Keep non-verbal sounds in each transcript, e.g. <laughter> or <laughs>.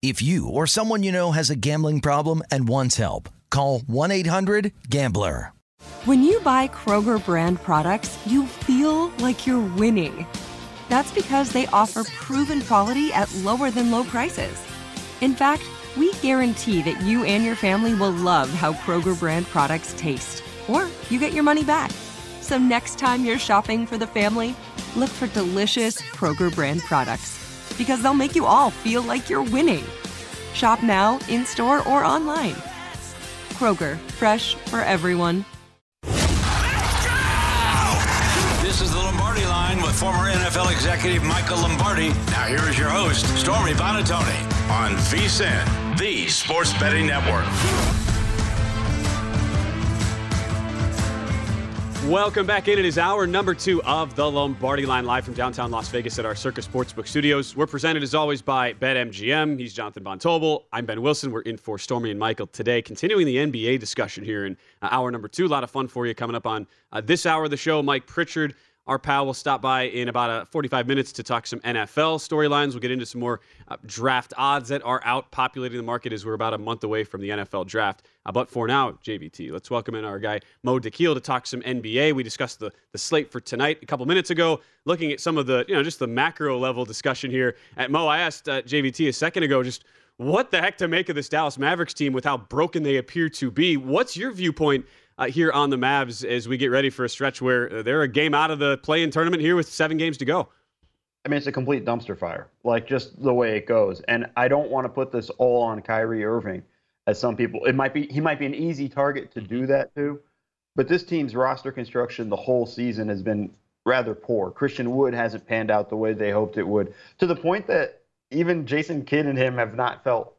If you or someone you know has a gambling problem and wants help, call 1-800-GAMBLER. When you buy Kroger brand products, you feel like you're winning. That's because they offer proven quality at lower than low prices. In fact, we guarantee that you and your family will love how Kroger brand products taste or you get your money back. So next time you're shopping for the family, look for delicious Kroger brand products because they'll make you all feel like you're winning. Shop now, in store, or online. Kroger, fresh for everyone. This is the Lombardi line with former NFL executive Michael Lombardi. Now here is your host, Stormy Buonantony, on VSIN, the Sports Betting Network. Welcome back in. It is hour number two of the Lombardi Line, live from downtown Las Vegas at our Circus Sportsbook studios. We're presented as always by BetMGM. He's Jonathan Von Tobel. I'm Ben Wilson. We're in for Stormy and Michael today, continuing the NBA discussion here in uh, hour number two. A lot of fun for you coming up on uh, this hour of the show. Mike Pritchard our pal will stop by in about uh, 45 minutes to talk some NFL storylines. We'll get into some more uh, draft odds that are out populating the market as we're about a month away from the NFL draft. Uh, but for now, JVT, let's welcome in our guy Mo Dakhil to talk some NBA. We discussed the, the slate for tonight a couple minutes ago, looking at some of the, you know, just the macro level discussion here. At Mo, I asked uh, JVT a second ago just what the heck to make of this Dallas Mavericks team with how broken they appear to be. What's your viewpoint uh, here on the Mavs as we get ready for a stretch where they're a game out of the play-in tournament here with seven games to go. I mean, it's a complete dumpster fire, like just the way it goes. And I don't want to put this all on Kyrie Irving, as some people. It might be he might be an easy target to do that to, but this team's roster construction the whole season has been rather poor. Christian Wood hasn't panned out the way they hoped it would, to the point that even Jason Kidd and him have not felt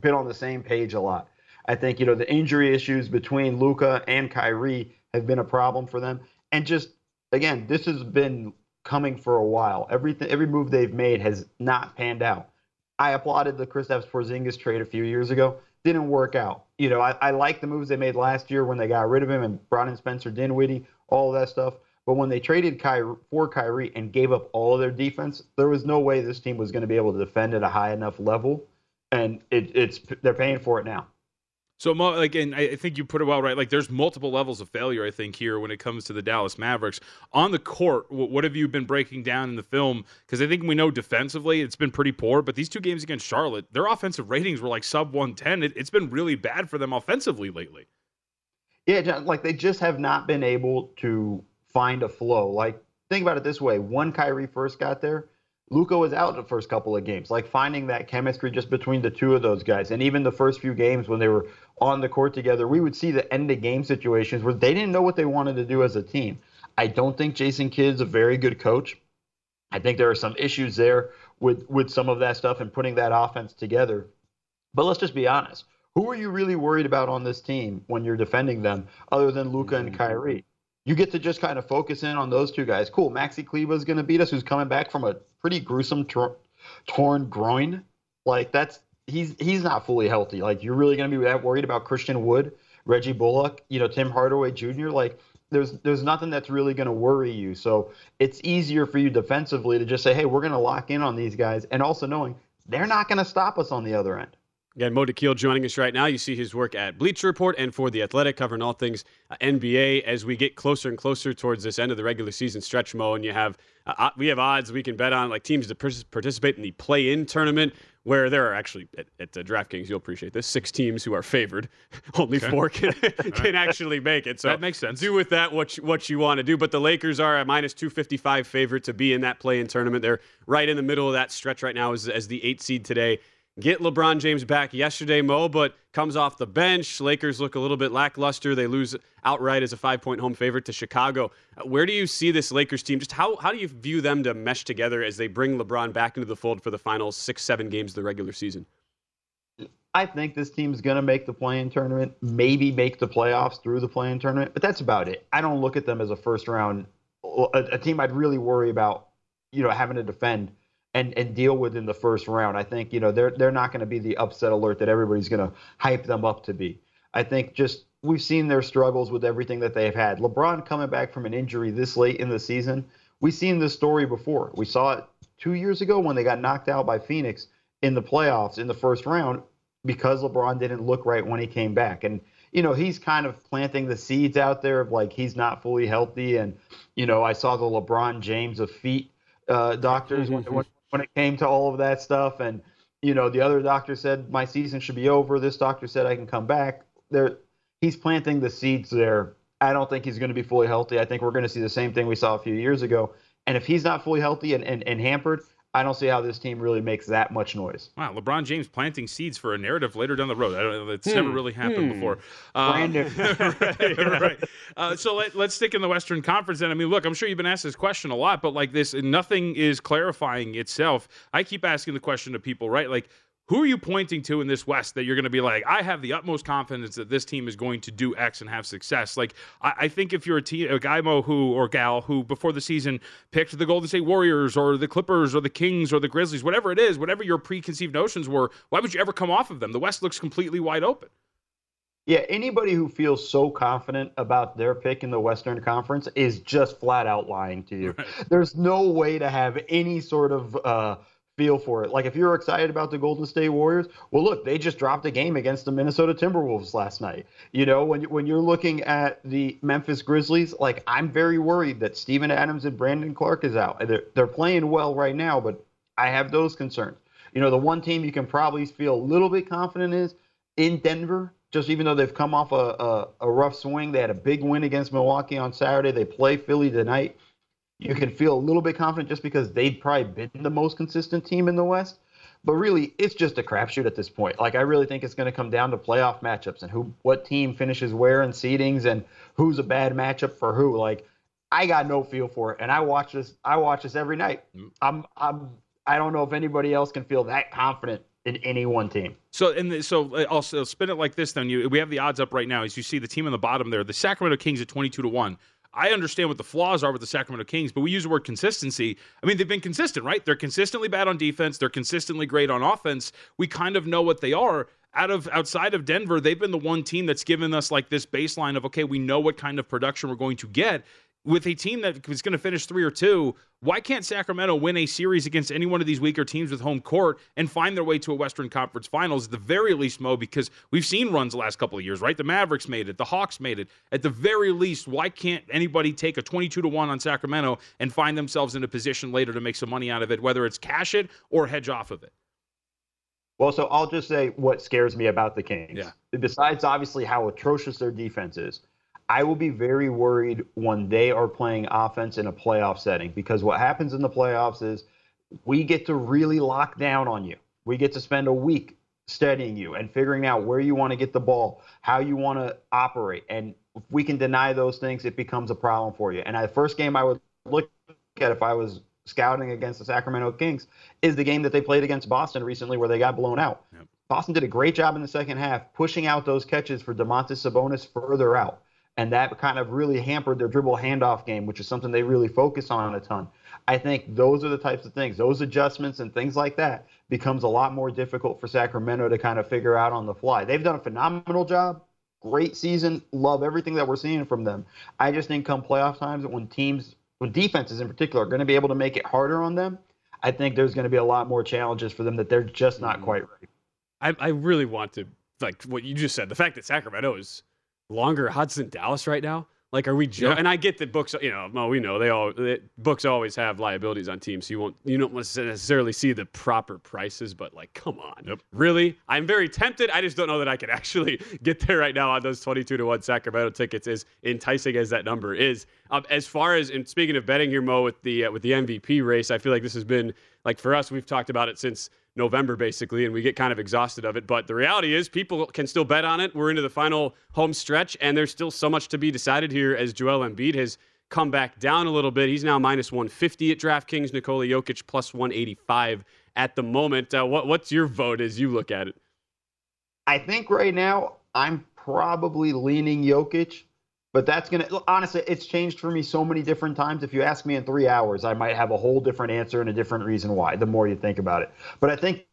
been on the same page a lot. I think you know the injury issues between Luka and Kyrie have been a problem for them, and just again, this has been coming for a while. Everything, every move they've made has not panned out. I applauded the Kristaps Porzingis trade a few years ago. Didn't work out. You know, I, I like the moves they made last year when they got rid of him and brought in Spencer Dinwiddie, all that stuff. But when they traded Kyrie for Kyrie and gave up all of their defense, there was no way this team was going to be able to defend at a high enough level, and it, it's they're paying for it now. So, like, and I think you put it well, right? Like, there's multiple levels of failure, I think, here when it comes to the Dallas Mavericks. On the court, what have you been breaking down in the film? Because I think we know defensively it's been pretty poor, but these two games against Charlotte, their offensive ratings were like sub 110. It, it's been really bad for them offensively lately. Yeah, like, they just have not been able to find a flow. Like, think about it this way when Kyrie first got there, Luka was out the first couple of games, like finding that chemistry just between the two of those guys. And even the first few games when they were on the court together, we would see the end of game situations where they didn't know what they wanted to do as a team. I don't think Jason Kidd's a very good coach. I think there are some issues there with with some of that stuff and putting that offense together. But let's just be honest. Who are you really worried about on this team when you're defending them other than Luka and mm-hmm. Kyrie? You get to just kind of focus in on those two guys. Cool. Maxi Kleber is going to beat us, who's coming back from a pretty gruesome tor- torn groin. Like that's he's he's not fully healthy. Like you're really going to be that worried about Christian Wood, Reggie Bullock, you know, Tim Hardaway Jr. Like there's there's nothing that's really going to worry you. So it's easier for you defensively to just say, hey, we're going to lock in on these guys, and also knowing they're not going to stop us on the other end. Again, Mo Dakhil joining us right now. You see his work at Bleacher Report and for The Athletic, covering all things uh, NBA as we get closer and closer towards this end of the regular season stretch, Mo. And you have uh, we have odds we can bet on, like teams to participate in the play-in tournament where there are actually at, at uh, DraftKings, you'll appreciate this, six teams who are favored. <laughs> Only Okay. four can, <laughs> can actually make it. So That makes sense. Do with that what you, what you want to do. But the Lakers are a minus 255 favorite to be in that play-in tournament. They're right in the middle of that stretch right now as, as the eight seed today. Get LeBron James back yesterday, Mo, but comes off the bench. Lakers look a little bit lackluster. They lose outright as a five-point home favorite to Chicago. Uh, Where do you see this Lakers team? Just how how do you view them to mesh together as they bring LeBron back into the fold for the final six, seven games of the regular season? I think this team's going to make the play-in tournament, maybe make the playoffs through the play-in tournament, but that's about it. I don't look at them as a first-round a, a team I'd really worry about, you know, having to defend and and deal with in the first round. I think you know they're they're not going to be the upset alert that everybody's going to hype them up to be. I think just we've seen their struggles with everything that they've had. LeBron coming back from an injury this late in the season, we've seen this story before. We saw it two years ago when they got knocked out by Phoenix in the playoffs in the first round because LeBron didn't look right when he came back. And you know, he's kind of planting the seeds out there of like he's not fully healthy. And you know, I saw the LeBron James of feet uh, doctors when, when when it came to all of that stuff. And you know, the other doctor said my season should be over. This doctor said I can come back. There, he's planting the seeds there. I don't think he's going to be fully healthy. I think we're going to see the same thing we saw a few years ago. And if he's not fully healthy and, and, and hampered, I don't see how this team really makes that much noise. Wow, LeBron James planting seeds for a narrative later down the road. I don't, it's never really happened before. Uh, Brandon. <laughs> right, right. Uh, so let, let's stick in the Western Conference. And I mean, look, I'm sure you've been asked this question a lot, but like this, nothing is clarifying itself. I keep asking the question to people, right? Like, who are you pointing to in this West that you're going to be like, I have the utmost confidence that this team is going to do X and have success? Like, I, I think if you're a, team, a guy Mo who or gal who before the season picked the Golden State Warriors or the Clippers or the Kings or the Grizzlies, whatever it is, whatever your preconceived notions were, why would you ever come off of them? The West looks completely wide open. Yeah, anybody who feels so confident about their pick in the Western Conference is just flat out lying to you. There's no way to have any sort of uh, feel for it. Like if you're excited about the Golden State Warriors, well, look, they just dropped a game against the Minnesota Timberwolves last night. You know, when when you're looking at the Memphis Grizzlies, like I'm very worried that Steven Adams and Brandon Clarke is out. They're they're playing well right now, but I have those concerns. You know, the one team you can probably feel a little bit confident is in Denver. Just even though they've come off a, a, a rough swing, they had a big win against Milwaukee on Saturday. They play Philly tonight you can feel a little bit confident just because they've probably been the most consistent team in the West. But really, it's just a crapshoot at this point. Like I really think it's going to come down to playoff matchups and who, what team finishes where in seedings and who's a bad matchup for who. Like I got no feel for it, and I watch this. I watch this every night. I'm, I'm, I don't know if anybody else can feel that confident in any one team. So and the, so uh, I'll, I'll spin it like this. Then you we have the odds up right now. As you see the team on the bottom there, the Sacramento Kings at twenty two to one. I understand what the flaws are with the Sacramento Kings, but we use the word consistency. I mean, they've been consistent, right? They're consistently bad on defense. They're consistently great on offense. We kind of know what they are. Out of outside of Denver, they've been the one team that's given us like this baseline of okay, we know what kind of production we're going to get with a team that is going to finish three or two, why can't Sacramento win a series against any one of these weaker teams with home court and find their way to a Western Conference Finals at the very least, Mo? Because we've seen runs the last couple of years, right? The Mavericks made it, the Hawks made it. At the very least, why can't anybody take a 22 to 1 on Sacramento and find themselves in a position later to make some money out of it, whether it's cash it or hedge off of it? Well, so I'll just say what scares me about the Kings. Yeah. Besides, obviously, how atrocious their defense is, I will be very worried when they are playing offense in a playoff setting because what happens in the playoffs is we get to really lock down on you. We get to spend a week studying you and figuring out where you want to get the ball, how you want to operate. And if we can deny those things, it becomes a problem for you. And the first game I would look at if I was scouting against the Sacramento Kings is the game that they played against Boston recently where they got blown out. Yep. Boston did a great job in the second half pushing out those catches for Domantas Sabonis further out. And that kind of really hampered their dribble handoff game, which is something they really focus on a ton. I think those are the types of things, those adjustments and things like that becomes a lot more difficult for Sacramento to kind of figure out on the fly. They've done a phenomenal job. Great season. Love everything that we're seeing from them. I just think come playoff times when teams, when defenses in particular, are going to be able to make it harder on them, I think there's going to be a lot more challenges for them that they're just not mm-hmm. quite ready. I, I really want to like what you just said. The fact that Sacramento is longer Hudson Dallas right now. Like, are we joking? Yeah. And I get that books, you know, well, we know they all that books always have liabilities on teams, so you won't, you don't necessarily see the proper prices. But like, come on, Yep. really? I'm very tempted. I just don't know that I could actually <laughs> get there right now on those 22 to one Sacramento tickets. As enticing as that number is, um, as far as and speaking of betting here, Mo, with the uh, with the MVP race, I feel like this has been like for us, we've talked about it since November basically, and we get kind of exhausted of it. But the reality is, people can still bet on it. We're into the final home stretch, and there's still so much to be decided here as Joel Embiid has come back down a little bit. He's now minus 150 at DraftKings. Nikola Jokic plus 185 at the moment. Uh, what, what's your vote as you look at it? I think right now I'm probably leaning Jokic, but that's gonna honestly, it's changed for me so many different times. If you ask me in three hours, I might have a whole different answer and a different reason why. The more you think about it, but I think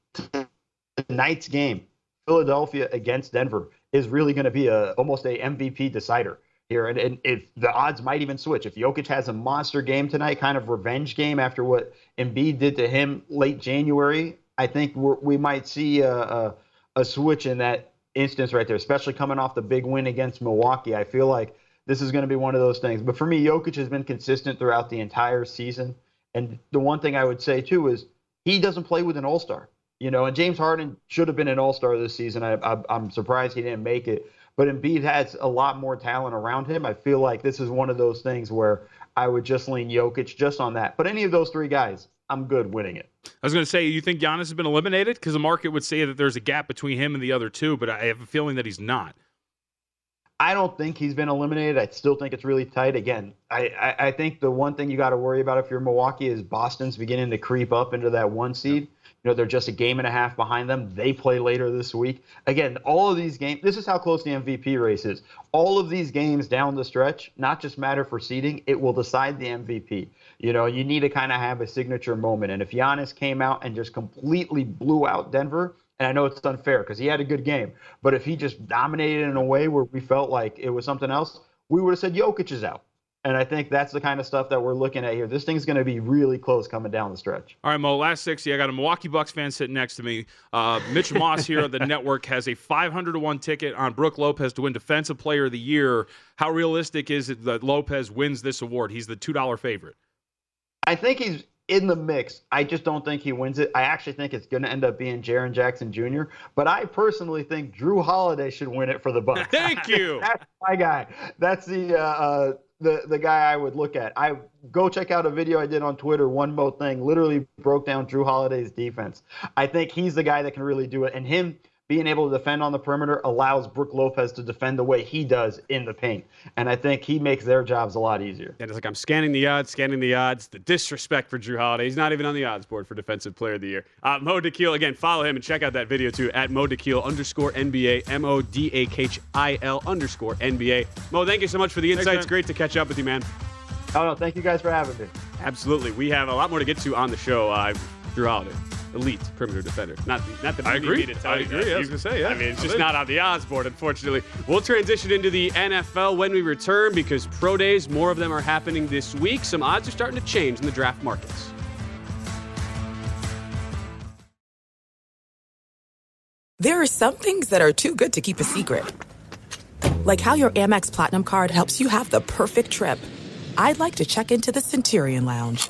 tonight's game, Philadelphia against Denver, is really going to be a almost a MVP decider here, and, and if the odds might even switch. If Jokic has a monster game tonight, kind of revenge game after what Embiid did to him late January, I think we might see a, a, a switch in that instance right there, especially coming off the big win against Milwaukee. I feel like this is going to be one of those things. But for me, Jokic has been consistent throughout the entire season. And the one thing I would say too is he doesn't play with an All Star. You know, and James Harden should have been an All Star this season. I, I, I'm surprised he didn't make it. But Embiid has a lot more talent around him. I feel like this is one of those things where I would just lean Jokic just on that. But any of those three guys, I'm good winning it. I was going to say, you think Giannis has been eliminated? Because the market would say that there's a gap between him and the other two, but I have a feeling that he's not. I don't think he's been eliminated. I still think it's really tight. Again, I, I, I think the one thing you got to worry about if you're Milwaukee is Boston's beginning to creep up into that one seed. You know, they're just a game and a half behind them. They play later this week. Again, all of these games, this is how close the MVP race is. All of these games down the stretch, not just matter for seeding, it will decide the MVP. You know, you need to kind of have a signature moment. And if Giannis came out and just completely blew out Denver, and I know it's unfair because he had a good game, but if he just dominated in a way where we felt like it was something else, we would have said Jokic is out. And I think that's the kind of stuff that we're looking at here. This thing's going to be really close coming down the stretch. All right, Mo, last 60. I got a Milwaukee Bucks fan sitting next to me. Uh, Mitch <laughs> Moss here on the network has a 500 to 1 ticket on Brooke Lopez to win Defensive Player of the Year. How realistic is it that Lopez wins this award? He's the $2 favorite. I think he's in the mix. I just don't think he wins it. I actually think it's going to end up being Jaren Jackson Jr. But I personally think Jrue Holiday should win it for the Bucks. <laughs> Thank you. <laughs> That's my guy. That's the uh, uh, the the guy I would look at. I go check out a video I did on Twitter. One mo thing literally broke down Jrue Holiday's defense. I think he's the guy that can really do it, and him being able to defend on the perimeter allows Brooke Lopez to defend the way he does in the paint. And I think he makes their jobs a lot easier. And it's like I'm scanning the odds, scanning the odds. The disrespect for Jrue Holiday. He's not even on the odds board for Defensive Player of the Year. Uh, Mo Dakhil, again, follow him and check out that video too at Mo Dakhil underscore NBA, M O D A K H I L underscore NBA. Mo, thank you so much for the insights. man. Great to catch up with you, man. Oh no, thank you guys for having me. Absolutely. We have a lot more to get to on the show. Uh, Jrue Holiday, elite perimeter defender. Not the, not the I agree. need to tell I you agree. that. I was You- gonna say, yeah. I mean, it's I just think- not on the odds board, unfortunately. We'll transition into the NFL when we return because pro days, more of them are happening this week. Some odds are starting to change in the draft markets. There are some things that are too good to keep a secret. Like how your Amex Platinum card helps you have the perfect trip. I'd like to check into the Centurion Lounge.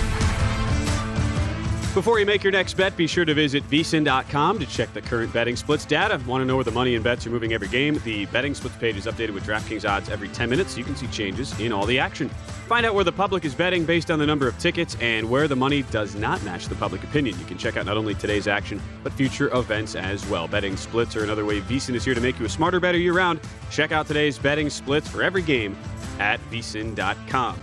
Before you make your next bet, be sure to visit vsin.com to check the current betting splits data. Want to know where the money and bets are moving every game? The betting splits page is updated with DraftKings odds every 10 minutes so you can see changes in all the action. Find out where the public is betting based on the number of tickets and where the money does not match the public opinion. You can check out not only today's action, but future events as well. Betting splits are another way VSIN is here to make you a smarter, better year round. Check out today's betting splits for every game at vsin.com.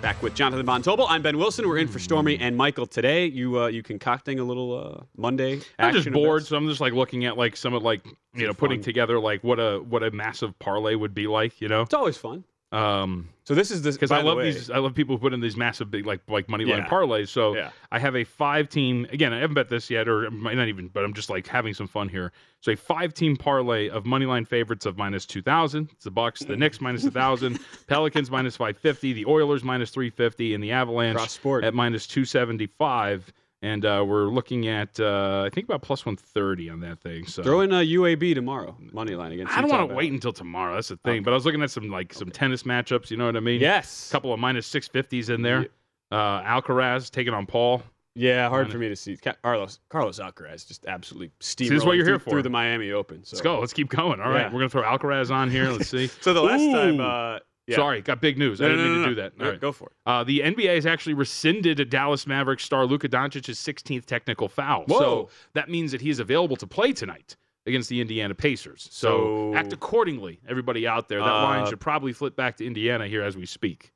Back with Jonathan Von Tobel. I'm Ben Wilson. We're in for Stormy and Michael today. You uh, you concocting a little uh, Monday? I'm just bored, events? so I'm just like looking at like some of like you know putting together like what a what a massive parlay would be like, you know. It's always fun. Um, So this is this because I love these. I love people who put in these massive big like like money line Yeah. parlays. So Yeah. I have a five team. Again, I haven't bet this yet, or might not even. But I'm just like having some fun here. So a five team parlay of money line favorites of minus two thousand. It's the Bucks, the Knicks minus a thousand, <laughs> Pelicans minus five fifty, the Oilers minus three fifty, and the Avalanche at minus two seventy five. And uh, we're looking at uh, I think about plus one thirty on that thing. So Throw in a UAB tomorrow money line against. I don't want to wait until tomorrow. That's the thing. But I was looking at some like some tennis matchups. You know what I mean? Yes. A couple of minus six fifties in there. Uh, Alcaraz taking on Paul. Yeah, hard for me to see. Ca- Carlos Carlos Alcaraz just absolutely steamrolling this is what you're through, here for. through the Miami Open. So. Let's go. Let's keep going. All right, Yeah. we're gonna throw Alcaraz on here. Let's see. <laughs> So the last time, uh, yeah. Sorry, got big news. I didn't no, mean to no. do that. No, All right. Go for it. Uh, the NBA has actually rescinded a Dallas Mavericks star Luka Doncic's 16th technical foul. Whoa. So that means that he is available to play tonight against the Indiana Pacers. So, So- act accordingly, everybody out there. That Uh, line should probably flip back to Indiana here as we speak.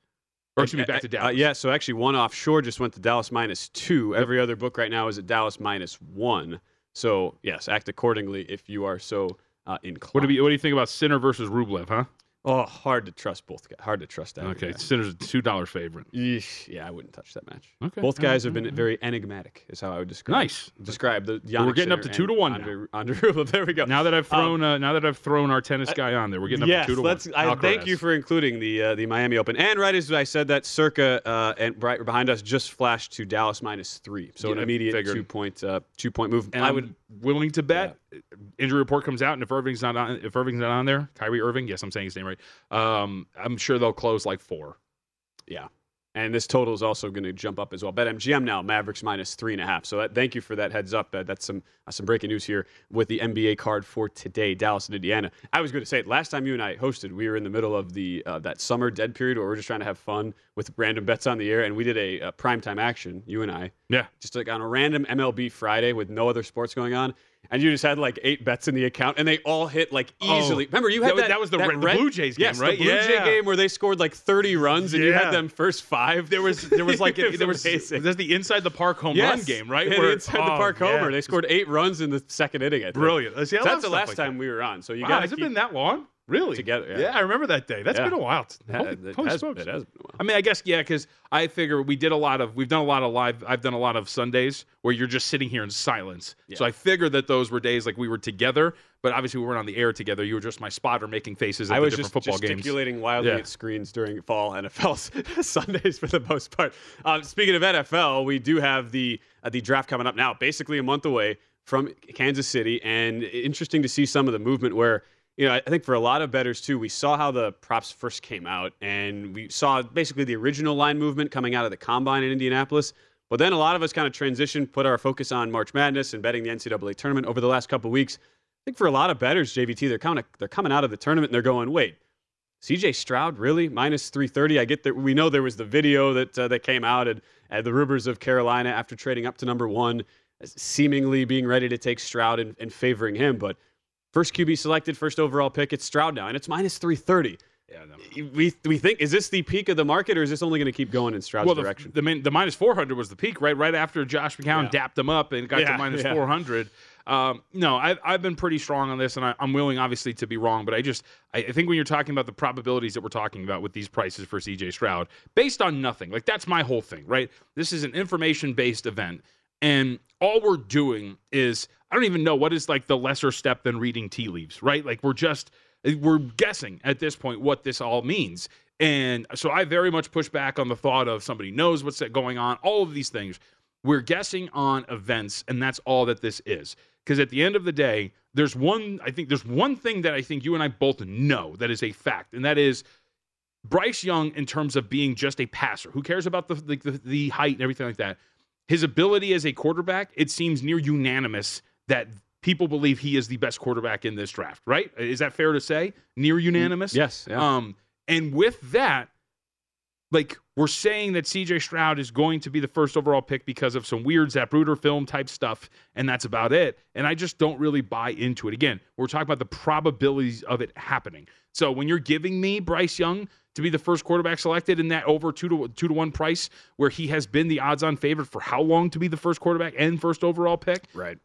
Or excuse me, back to Uh, Dallas. yeah, so actually one offshore just went to Dallas minus two. Every other book right now is at Dallas minus one. So yes, act accordingly if you are so uh, inclined. What do you what do you think about Sinner versus Rublev, huh? Oh, hard to trust both. guys. Hard to trust that. Okay, guy. Sinner's a two dollar favorite. Yeah, I wouldn't touch that match. Okay. Both guys have been right. very enigmatic, is how I would describe. It. Nice. Describe the. So we're getting up to two to one Andre, Andre Rublev. <laughs> There we go. Now that I've Um, thrown uh, now that I've thrown our tennis guy on there, we're getting up yes, to two to let's, one. I thank you for including the uh, the Miami Open. And right as I said that, Circa uh, and right behind us just flashed to Dallas minus three, so Yeah, an immediate two point uh, two point move. And I I'm would willing to bet injury report comes out, and if Irving's not on, if Irving's not on there, Kyrie Irving, yes, I'm saying his name right. Um, I'm sure they'll close like four. Yeah. And this total is also going to jump up as well. BetMGM now, Mavericks minus three and a half. So that, thank you for that heads up. Uh, that's some uh, some breaking news here with the NBA card for today, Dallas and Indiana. I was going to say last time you and I hosted, we were in the middle of the uh, that summer dead period where we're just trying to have fun with random bets on the air, and we did a, a primetime action, you and I, Yeah, just like on a random MLB Friday with no other sports going on. And you just had like eight bets in the account, and they all hit like Oh, easily. Remember, you had that. that was the Red- the Blue Jays game, yes, right? The Blue Jay game where they scored like 30 runs, and you had them first five. there was there was like <laughs> was there was amazing. there's the inside the park home yes. run game, right? Yeah, <laughs> Where- inside the oh, park yeah. homer, they scored eight runs in the second inning. I think. Brilliant. See, I So that's the last like time that. we were on. So you Wow, got has it been that long? Really? together, yeah. I remember that day. That's Yeah. been a while. Holy, it holy has, smokes. it has been a while. I mean, I guess yeah, because I figure we did a lot of we've done a lot of live. I've done a lot of Sundays where you're just sitting here in silence. So I figured that those were days like we were together, but obviously we weren't on the air together. You were just my spotter making faces at I the was different just football games. gesticulating wildly Yeah. at screens during fall NFL <laughs> Sundays for the most part. Um, speaking of NFL, we do have the uh, the draft coming up now, basically a month away from Kansas City, and interesting to see some of the movement where. You know, I think for a lot of bettors too, we saw how the props first came out, and we saw basically the original line movement coming out of the combine in Indianapolis. But then a lot of us kind of transitioned, put our focus on March Madness and betting the NCAA tournament over the last couple weeks. I think for a lot of bettors, JVT, they're kind of they're coming out of the tournament and they're going, wait, CJ Stroud really minus 330. I get that we know there was the video that uh, that came out at, and the rumors of Carolina after trading up to number one, seemingly being ready to take Stroud and, and favoring him. But first QB selected, first overall pick, it's Stroud now, and it's minus 330. Yeah, no. We, we think is this the peak of the market or is this only going to keep going in Stroud's Well, the, direction? the, the minus 400 was the peak, right? Right after Josh McCown Yeah. dapped him up and got Yeah, to minus yeah. 400. Um, no, I've, I've been pretty strong on this, and I, am willing, obviously, to be wrong. But I just I, I think when you're talking about the probabilities that we're talking about with these prices for CJ Stroud, based on nothing, like that's my whole thing, right? This is an information based event, and all we're doing is I don't even know what is like the lesser step than reading tea leaves, right? Like we're just we're guessing at this point what this all means. And so I very much push back on the thought of somebody knows what's going on, all of these things. We're guessing on events, and that's all that this is. Because at the end of the day, there's one, I think there's one thing that I think you and I both know that is a fact, and that is Bryce Young in terms of being just a passer. Who cares about the, the, the height and everything like that? His ability as a quarterback, it seems near unanimous that people believe he is the best quarterback in this draft, right? Is that fair to say? Near unanimous? Yes. Yeah. Um, and with that, like we're saying that CJ Stroud is going to be the first overall pick because of some weird Zapruder film type stuff, and that's about it. And I just don't really buy into it. Again, we're talking about the probabilities of it happening. So when you're giving me Bryce Young to be the first quarterback selected in that over two to two to one price, where he has been the odds-on favorite for how long to be the first quarterback and first overall pick, right?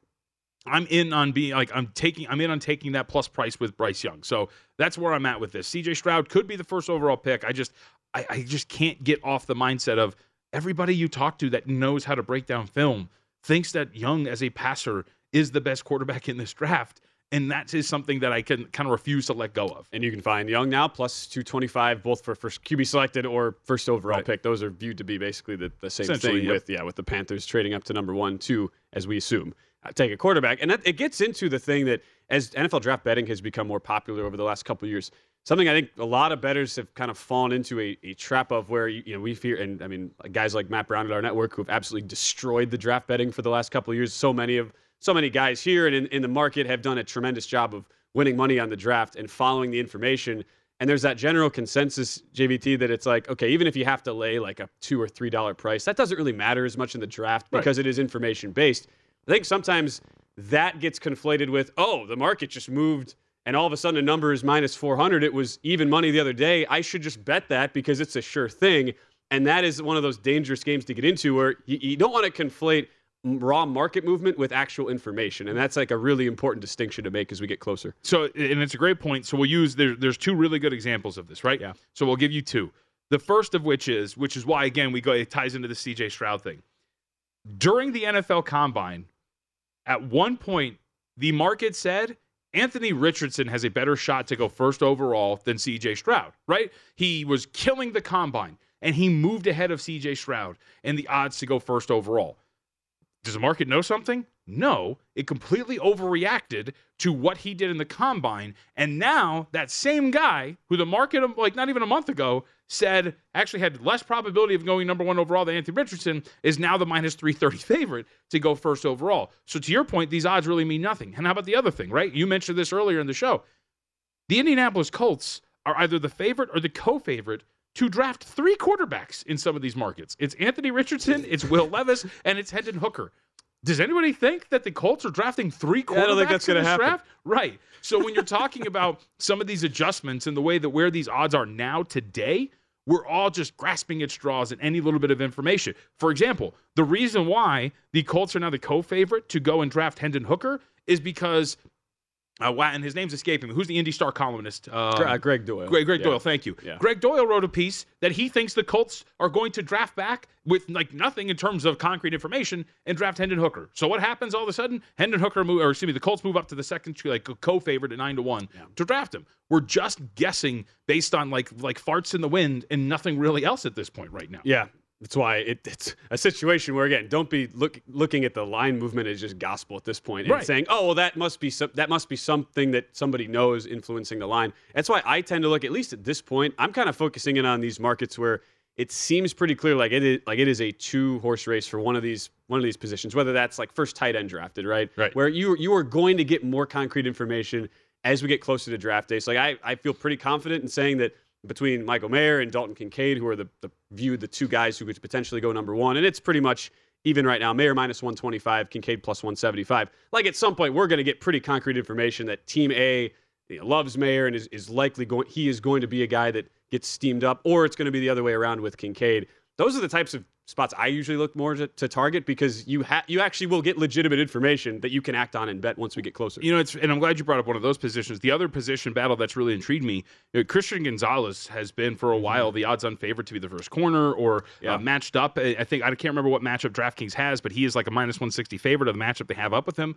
I'm in on being like I'm taking I'm in on taking that plus price with Bryce Young. So that's where I'm at with this. CJ Stroud could be the first overall pick. I just I, I just can't get off the mindset of everybody you talk to that knows how to break down film thinks that Young as a passer is the best quarterback in this draft. And that is something that I can kind of refuse to let go of. And you can find Young now plus 225, both for first QB selected or first overall right. pick. Those are viewed to be basically the, the same thing yep. with yeah with the Panthers trading up to number one, two, as we assume. Take a quarterback. And that, it gets into the thing that as NFL draft betting has become more popular over the last couple years, something I think a lot of bettors have kind of fallen into a, a trap of where you, know we fear, and I mean guys like Matt Brown at our network who have absolutely destroyed the draft betting for the last couple of years. So many of so many guys here and in, in the market have done a tremendous job of winning money on the draft and following the information. And there's that general consensus, JVT, that it's like, okay, even if you have to lay like a two or three dollar price, that doesn't really matter as much in the draft because right. it is information based. I think sometimes that gets conflated with, oh, the market just moved and all of a sudden a number is minus 400. It was even money the other day. I should just bet that because it's a sure thing. And that is one of those dangerous games to get into where you, you don't want to conflate raw market movement with actual information. And that's like a really important distinction to make as we get closer. So and it's a great point. So we'll use there, there's two really good examples of this right? Yeah. So we'll give you two. The first of which is which is why again we go it ties into the cj stroud thing. During the nfl combine at one point, the market said Anthony Richardson has a better shot to go first overall than CJ Stroud, right? He was killing the combine and he moved ahead of CJ Stroud and the odds to go first overall. Does the market know something? No, it completely overreacted to what he did in the combine. And now that same guy, who the market, like not even a month ago, said actually had less probability of going number one overall than Anthony Richardson, is now the minus 330 favorite to go first overall. So to your point, these odds really mean nothing. And how about the other thing, right? You mentioned this earlier in the show. The Indianapolis Colts are either the favorite or the co favorite to draft three quarterbacks in some of these markets. It's Anthony Richardson, it's Will Levis, and it's Hendon Hooker. Does anybody think that the Colts are drafting three quarterbacks yeah, I don't think that's going to happen. Draft? Right. So when you're talking <laughs> about some of these adjustments and the way that where these odds are now today, we're all just grasping at straws at any little bit of information. For example, the reason why the Colts are now the co-favorite to go and draft Hendon Hooker is because uh, and his name's escaping me. Who's the Indy Star columnist? Uh, Gregg Doyel. Greg, Greg yeah. Doyel, thank you. Yeah. Gregg Doyel wrote a piece that he thinks the Colts are going to draft back with like nothing in terms of concrete information and draft Hendon Hooker. So what happens all of a sudden? Hendon Hooker move, or excuse me, the Colts move up to the second like co-favorite at nine to one yeah. to draft him. We're just guessing based on like like farts in the wind and nothing really else at this point right now. Yeah, that's why it, it's a situation where again, don't be look, looking at the line movement as just gospel at this point and right. saying, "Oh, well, that must be some, that must be something that somebody knows influencing the line." That's why I tend to look, at least at this point, I'm kind of focusing in on these markets where it seems pretty clear, like it is like it is a two horse race for one of these one of these positions, whether that's like first tight end drafted, right? Right. Where you you are going to get more concrete information as we get closer to draft day. So like I I feel pretty confident in saying that between Michael Mayer and Dalton Kincaid, who are the, the viewed the two guys who could potentially go number one. And it's pretty much even right now. Mayer minus 125, Kincaid plus 175. Like at some point, we're going to get pretty concrete information that Team A you know, loves Mayer and is, is likely going. He is going to be a guy that gets steamed up, or it's going to be the other way around with Kincaid. Those are the types of spots I usually look more to, to target because you ha- you actually will get legitimate information that you can act on and bet once we get closer. You know, it's and I'm glad you brought up one of those positions. The other position battle that's really intrigued me, you know, Christian Gonzalez has been for a while the odds-on favorite to be the first corner or Yeah. uh, matched up. I I think I can't remember what matchup DraftKings has, but he is like a minus 160 favorite of the matchup they have up with him.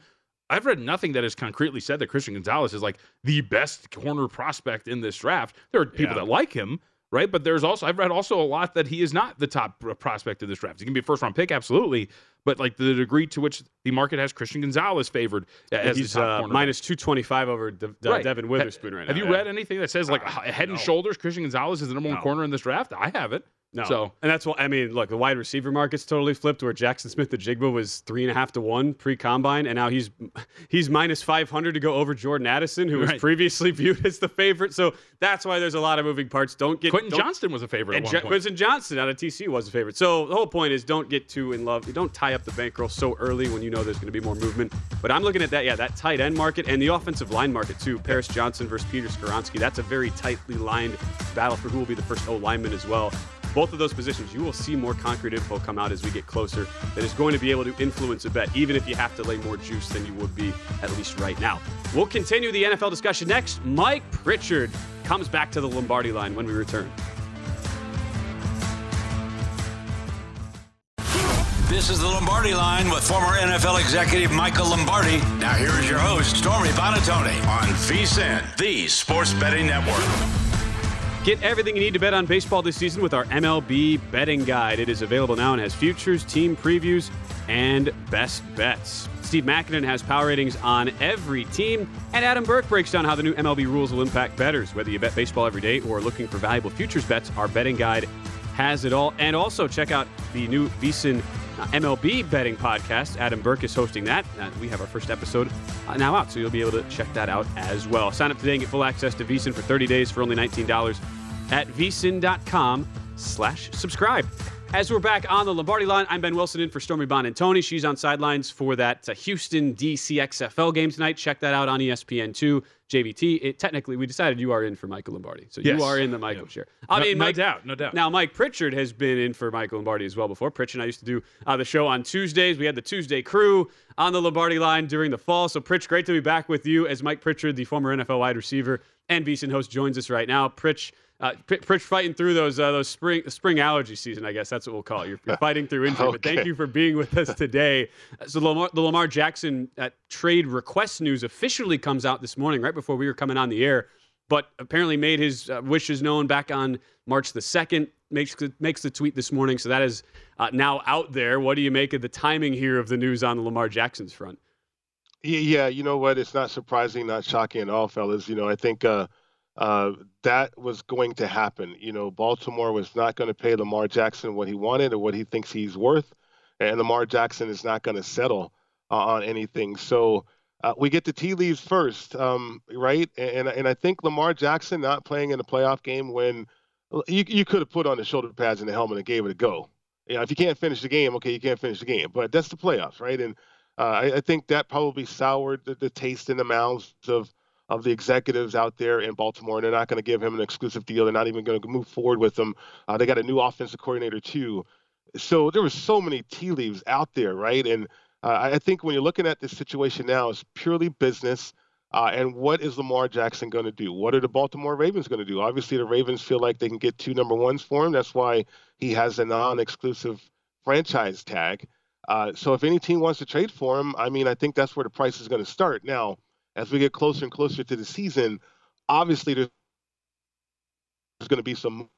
I've read nothing that has concretely said that Christian Gonzalez is like the best corner prospect in this draft. There are people Yeah. that like him, right? But there's also I've read also a lot that he is not the top prospect of this draft. He can be a first round pick, absolutely, but like the degree to which the market has Christian Gonzalez favored as He's the top uh, minus 225 over De- De- Right. Devin Witherspoon right now. Have you yeah. read anything that says like Uh, head and shoulders Christian Gonzalez is the number one No. corner in this draft? I haven't. No. So and that's what I mean. Look, the wide receiver market's totally flipped. Where Jaxon Smith-Njigba was three and a half to one pre combine, and now he's he's minus five hundred to go over Jordan Addison, who was previously <laughs> viewed as the favorite. So that's why there's a lot of moving parts. Don't get Quentin don't- Johnston was a favorite And at Je- one point. Quentin Johnston out of TCU was a favorite. So the whole point is don't get too in love. Don't tie up the bankroll so early when you know there's going to be more movement. But I'm looking at that, yeah, that tight end market and the offensive line market too. Paris Johnson versus Peter Skoronski. That's a very tightly lined battle for who will be the first O lineman as well. Both of those positions, you will see more concrete info come out as we get closer that is going to be able to influence a bet, even if you have to lay more juice than you would be at least right now. We'll continue the NFL discussion next. Mike Pritchard comes back to the Lombardi line when we return. This is the Lombardi line with former NFL executive Michael Lombardi. Now here is your host, Stormy Buonantony on VSIN, the Sports Betting Network. Get everything you need to bet on baseball this season with our MLB betting guide. It is available now and has futures, team previews, and best bets. Steve Makinen has power ratings on every team, and Adam Burke breaks down how the new MLB rules will impact bettors. Whether you bet baseball every day or looking for valuable futures bets, our betting guide has it all. And also check out the new uh, MLB betting podcast. Adam Burke is hosting that. Uh, we have our first episode uh, now out, so you'll be able to check that out as well. Sign up today and get full access to VSIN for 30 days for only $19 at vsin.com slash subscribe. As we're back on the Lombardi line, I'm Ben Wilson in for Stormy Buonantony. She's on sidelines for that uh, Houston DC XFL game tonight. Check that out on E ESPN2, JVT. It, technically, we decided you are in for Michael Lombardi. So Yes. you are in the Michael share. I No- mean, no Mike, doubt, no doubt. Now, Mike Pritchard has been in for Michael Lombardi as well before. Pritchard and I used to do uh, the show on Tuesdays. We had the Tuesday crew on the Lombardi line during the fall. So, Pritch, great to be back with you as Mike Pritchard, the former NFL wide receiver and VSiN host, joins us right now. Pritch, uh, Pritch fighting through those uh, those spring spring allergy season, I guess that's what we'll call it. You're, you're <laughs> fighting through injury, but thank you for being with us today. So, Lamar, the Lamar Jackson uh, trade request news officially comes out this morning, right before we were coming on the air but apparently made his uh, wishes known back on March the 2nd. Makes the, makes the tweet this morning, so that is uh, now out there. What do you make of the timing here of the news on the Lamar Jackson's front? Yeah, you know what? It's not surprising, not shocking at all, fellas. You know, I think uh, that was going to happen. You know, Baltimore was not going to pay Lamar Jackson what he wanted or what he thinks he's worth, and Lamar Jackson is not going to settle uh, on anything. So uh, we get the tea leaves first, um, right? And and I think Lamar Jackson not playing in a playoff game when you you could have put on the shoulder pads and the helmet and gave it a go. You know, if you can't finish the game, okay, you can't finish the game. But that's the playoffs, right? And uh, I, I think that probably soured the, the taste in the mouths of of the executives out there in Baltimore, and they're not going to give him an exclusive deal. They're not even going to move forward with him. Uh, they got a new offensive coordinator too, so there was so many tea leaves out there, right? And uh, I I think when you're looking at this situation now, it's purely business. Uh, and what is Lamar Jackson going to do? What are the Baltimore Ravens going to do? Obviously, the Ravens feel like they can get two number ones for him. That's why he has a non-exclusive franchise tag. Uh, so if any team wants to trade for him, I mean, I think that's where the price is going to start. Now, as we get closer and closer to the season, obviously there's going to be some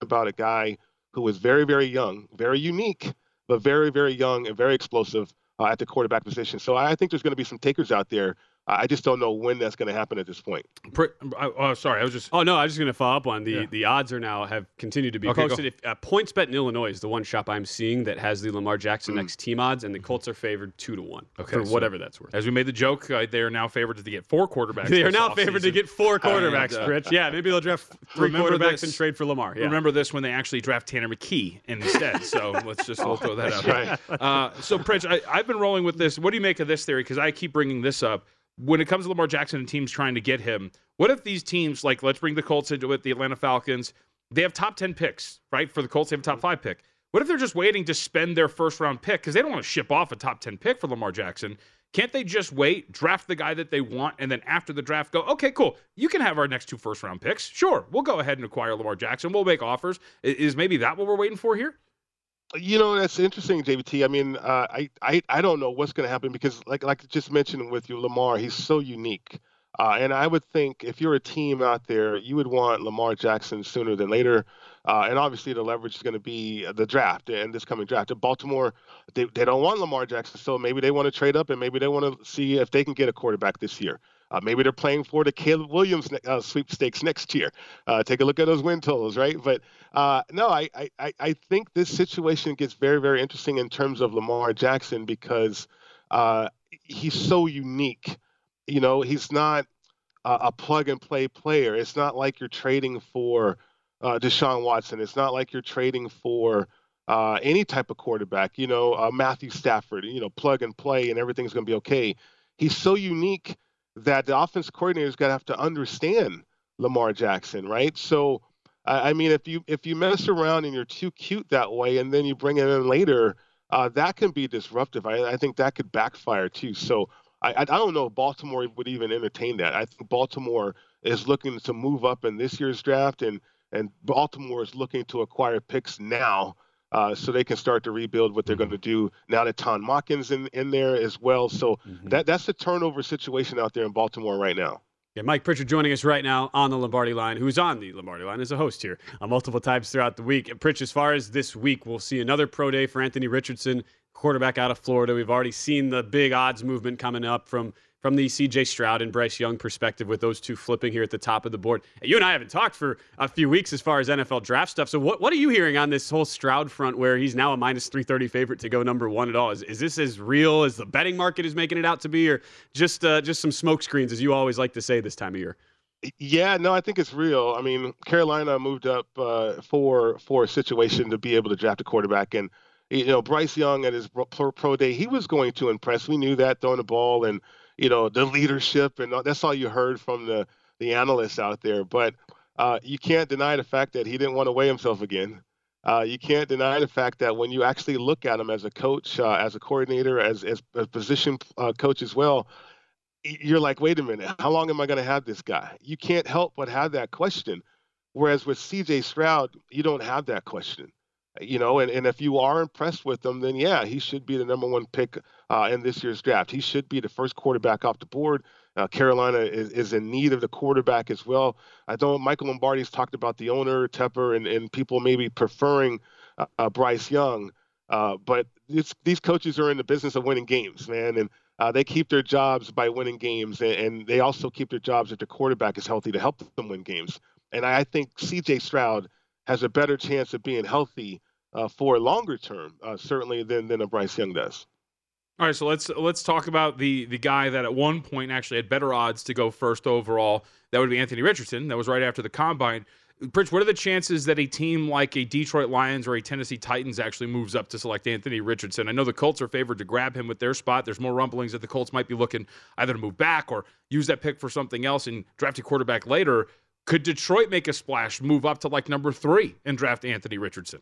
about a guy who is very, very young, very unique, but very, very young and very explosive uh, at the quarterback position. So I think there's going to be some takers out there. I just don't know when that's going to happen at this point. Pri- oh, oh, sorry, I was just. Oh no, I was just going to follow up on the Yeah. the odds are now have continued to be Okay, go. posted. If, uh, PointsBet in Illinois is the one shop I'm seeing that has the Lamar Mm. Jackson next team odds, and the Colts are favored two to one Okay, for so- whatever that's worth. As we made the joke, uh, they are now favored to get four quarterbacks. They are now favored to get four quarterbacks, And, uh, Rich. Yeah, maybe they'll draft three quarterbacks this- and trade for Lamar. Yeah. Remember this when they actually draft Tanner McKee instead. So <laughs> let's just we'll throw that out. That's there. Uh, so, Pritch, I, I've been rolling with this. What do you make of this theory? Because I keep bringing this up. When it comes to Lamar Jackson and teams trying to get him, what if these teams, like let's bring the Colts into it, the Atlanta Falcons, they have top 10 picks, right? For the Colts, they have a top five pick. What if they're just waiting to spend their first round pick because they don't want to ship off a top 10 pick for Lamar Jackson? Can't they just wait, draft the guy that they want, and then after the draft go, okay, cool, you can have our next two first round picks. Sure, we'll go ahead and acquire Lamar Jackson. We'll make offers. Is maybe that what we're waiting for here? You know, that's interesting, JVT. I mean, uh, I, I I don't know what's going to happen because, like like just mentioned with you, Lamar, he's so unique. Uh, and I would think if you're a team out there, you would want Lamar Jackson sooner than later. Uh, and obviously, the leverage is going to be the draft and this coming draft. At Baltimore, they, they don't want Lamar Jackson, so maybe they want to trade up and maybe they want to see if they can get a quarterback this year. Uh, maybe they're playing for the Caleb Williams uh, sweepstakes next year. Uh, take a look at those win totals, right? But uh, no, I, I, I think this situation gets very, very interesting in terms of Lamar Jackson because uh, he's so unique. You know, he's not a plug and play player. It's not like you're trading for uh, Deshaun Watson. It's not like you're trading for any type of quarterback, you know, Matthew Stafford, you know, plug and play and everything's going to be okay. He's so unique that the offense coordinator is going to have to understand Lamar Jackson, right? So, I mean, if you if you mess around and you're too cute that way, and then you bring him in later, uh, that can be disruptive. I, I, think that could backfire too. So, I, I don't know if Baltimore would even entertain that. I think Baltimore is looking to move up in this year's draft and and Baltimore is looking to acquire picks now uh, so they can start to rebuild what they're going to do now that Todd Monken's in, in there as well. So mm-hmm. that that's the turnover situation out there in Baltimore right now. Yeah, Mike Pritchard joining us right now on the Lombardi line, who's on the Lombardi line as a host here uh, multiple times throughout the week. Pritch, as far as this week, we'll see another pro day for Anthony Richardson, quarterback out of Florida. We've already seen the big odds movement coming up from from the CJ Stroud and Bryce Young perspective with those two flipping here at the top of the board. You and I haven't talked for a few weeks as far as NFL draft stuff. So what, what are you hearing on this whole Stroud front where he's now a minus 330 favorite to go number one at all? Is, is this as real as the betting market is making it out to be or just, uh, just some smoke screens as you always like to say this time of year? Yeah, no, I think it's real. I mean, Carolina moved up uh, for for a situation to be able to draft a quarterback, and you know Bryce Young at his pro, pro day, he was going to impress. We knew that throwing the ball and you know the leadership and that's all you heard from the the analysts out there. But uh, you can't deny the fact that he didn't want to weigh himself again. Uh, you can't deny the fact that when you actually look at him as a coach, uh, as a coordinator, as as a position uh, coach as well, you're like, wait a minute, how long am I going to have this guy? You can't help but have that question. Whereas with C.J. Stroud, you don't have that question you know, and, and if you are impressed with him, then yeah, he should be the number one pick uh, in this year's draft. He should be the first quarterback off the board. Uh, Carolina is, is in need of the quarterback as well. I don't know Michael Lombardi's talked about the owner, Tepper, and, and people maybe preferring uh, uh Bryce Young. Uh, but these coaches are in the business of winning games, man. And uh, they keep their jobs by winning games. And, and, they also keep their jobs if the quarterback is healthy to help them win games. And I think CJ Stroud – has a better chance of being healthy uh, for longer term, uh, certainly than than a Bryce Young does. All right, so let's let's talk about the the guy that at one point actually had better odds to go first overall. That would be Anthony Richardson. That was right after the combine. Pritch, what are the chances that a team like a Detroit Lions or a Tennessee Titans actually moves up to select Anthony Richardson? I know the Colts are favored to grab him with their spot. There's more rumblings that the Colts might be looking either to move back or use that pick for something else and draft a quarterback later. Could Detroit make a splash, move up to like number three, and draft Anthony Richardson?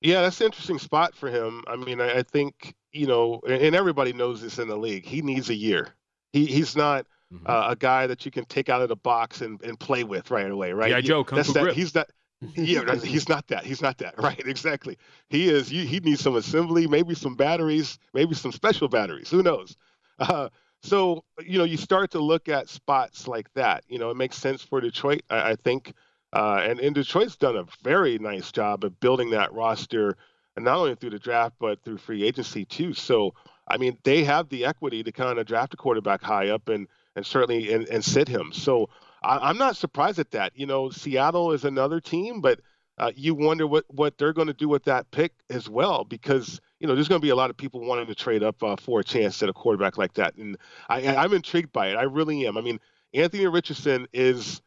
Yeah, that's an interesting spot for him. I mean, I, I think you know, and everybody knows this in the league. He needs a year. He he's not mm-hmm. uh, a guy that you can take out of the box and, and play with right away, right? Yeah, Joe, that's that, He's not. yeah, he's not that. He's not that. <laughs> Right? Exactly. He is. He needs some assembly, maybe some batteries, maybe some special batteries. Who knows? Uh, so, you know, you start to look at spots like that. You know, it makes sense for Detroit, I, I think. Uh, and, and Detroit's done a very nice job of building that roster, and not only through the draft, but through free agency too. So, I mean, they have the equity to kind of draft a quarterback high up and, and certainly and, and sit him. So I, am not surprised at that. You know, Seattle is another team, but uh, you wonder what, what they're going to do with that pick as well, because you know, there's going to be a lot of people wanting to trade up uh, for a chance at a quarterback like that, and I, I'm intrigued by it. I really am. I mean, Anthony Richardson is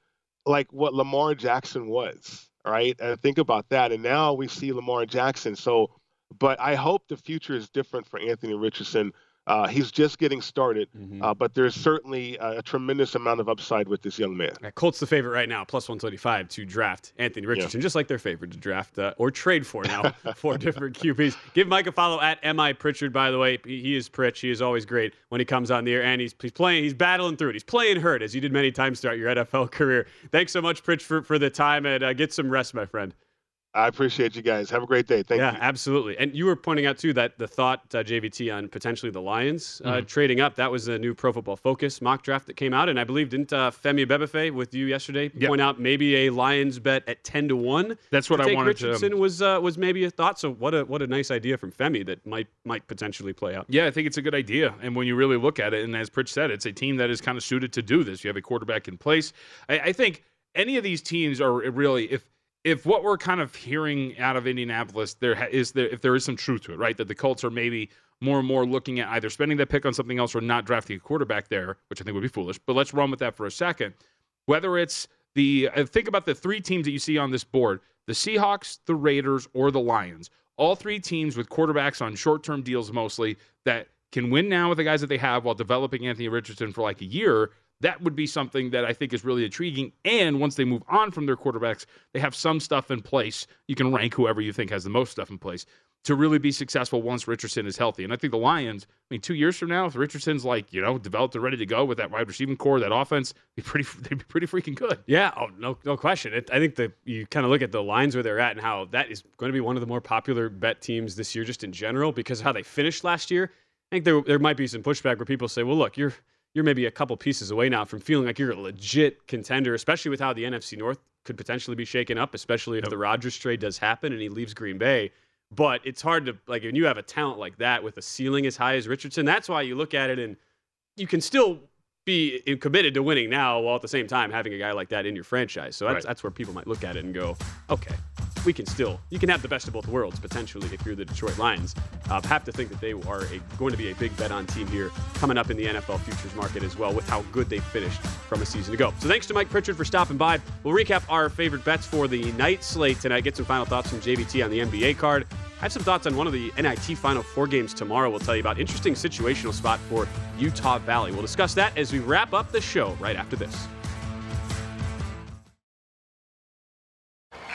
like what Lamar Jackson was, right? And think about that. And now we see Lamar Jackson. So, but I hope the future is different for Anthony Richardson Uh, he's just getting started, mm-hmm. uh, but there's certainly a, a, tremendous amount of upside with this young man. Colts the favorite right now, plus 125 to draft Anthony Richardson, yeah. just like their favorite to draft uh, or trade for now, <laughs> four different QBs. Give Mike a follow at mi Pritchard. By the way, he, he is Pritch. He is always great when he comes on the air, and he's he's playing. He's battling through it. He's playing hurt as you did many times throughout your NFL career. Thanks so much, Pritch, for, for the time and uh, get some rest, my friend. I appreciate you guys. Have a great day. Thank yeah, you. Yeah, absolutely. And you were pointing out too that the thought uh, JVT on potentially the Lions uh, mm-hmm. trading up. That was a new Pro Football Focus mock draft that came out, and I believe didn't uh, Femi Abebefe with you yesterday yep. point out maybe a Lions bet at ten to one. That's what I wanted Richardson to. was uh, was maybe a thought. So what a what a nice idea from Femi that might might potentially play out. Yeah, I think it's a good idea. And when you really look at it, and as Pritch said, it's a team that is kind of suited to do this. You have a quarterback in place. I, I think any of these teams are really if if what we're kind of hearing out of Indianapolis there is there if there is some truth to it, right? That the Colts are maybe more and more looking at either spending that pick on something else or not drafting a quarterback there, which I think would be foolish. But let's run with that for a second. Whether it's the uh, think about the three teams that you see on this board: the Seahawks, the Raiders, or the Lions. All three teams with quarterbacks on short-term deals mostly that can win now with the guys that they have while developing Anthony Richardson for like a year that would be something that I think is really intriguing. And once they move on from their quarterbacks, they have some stuff in place. You can rank whoever you think has the most stuff in place to really be successful once Richardson is healthy. And I think the Lions, I mean, two years from now, if Richardson's like, you know, developed and ready to go with that wide receiving core, that offense, be pretty, <laughs> they'd be pretty freaking good. Yeah. Oh, no, no question. It, I think that you kind of look at the Lions where they're at and how that is going to be one of the more popular bet teams this year, just in general, because of how they finished last year. I think there, there might be some pushback where people say, well, look, you're, you're maybe a couple pieces away now from feeling like you're a legit contender, especially with how the NFC North could potentially be shaken up, especially if yep. the Rodgers trade does happen and he leaves Green Bay. But it's hard to like when you have a talent like that with a ceiling as high as Richardson. That's why you look at it and you can still be committed to winning now while at the same time having a guy like that in your franchise. So that's right. that's where people might look at it and go, okay, we can still you can have the best of both worlds potentially if you're the Detroit Lions. Uh, have to think that they are a, going to be a big bet on team here coming up in the NFL futures market as well with how good they finished from a season ago. So thanks to Mike Pritchard for stopping by. We'll recap our favorite bets for the night slate tonight. Get some final thoughts from JVT on the NBA card. I have some thoughts on one of the NIT Final Four games tomorrow. We'll tell you about interesting situational spot for Utah Valley. We'll discuss that as we wrap up the show right after this.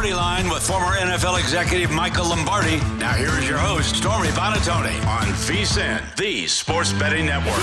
Lombardi line with former NFL executive Michael Lombardi. Now, here is your host, Stormy Buonantony, on VSIN, the Sports Betting Network.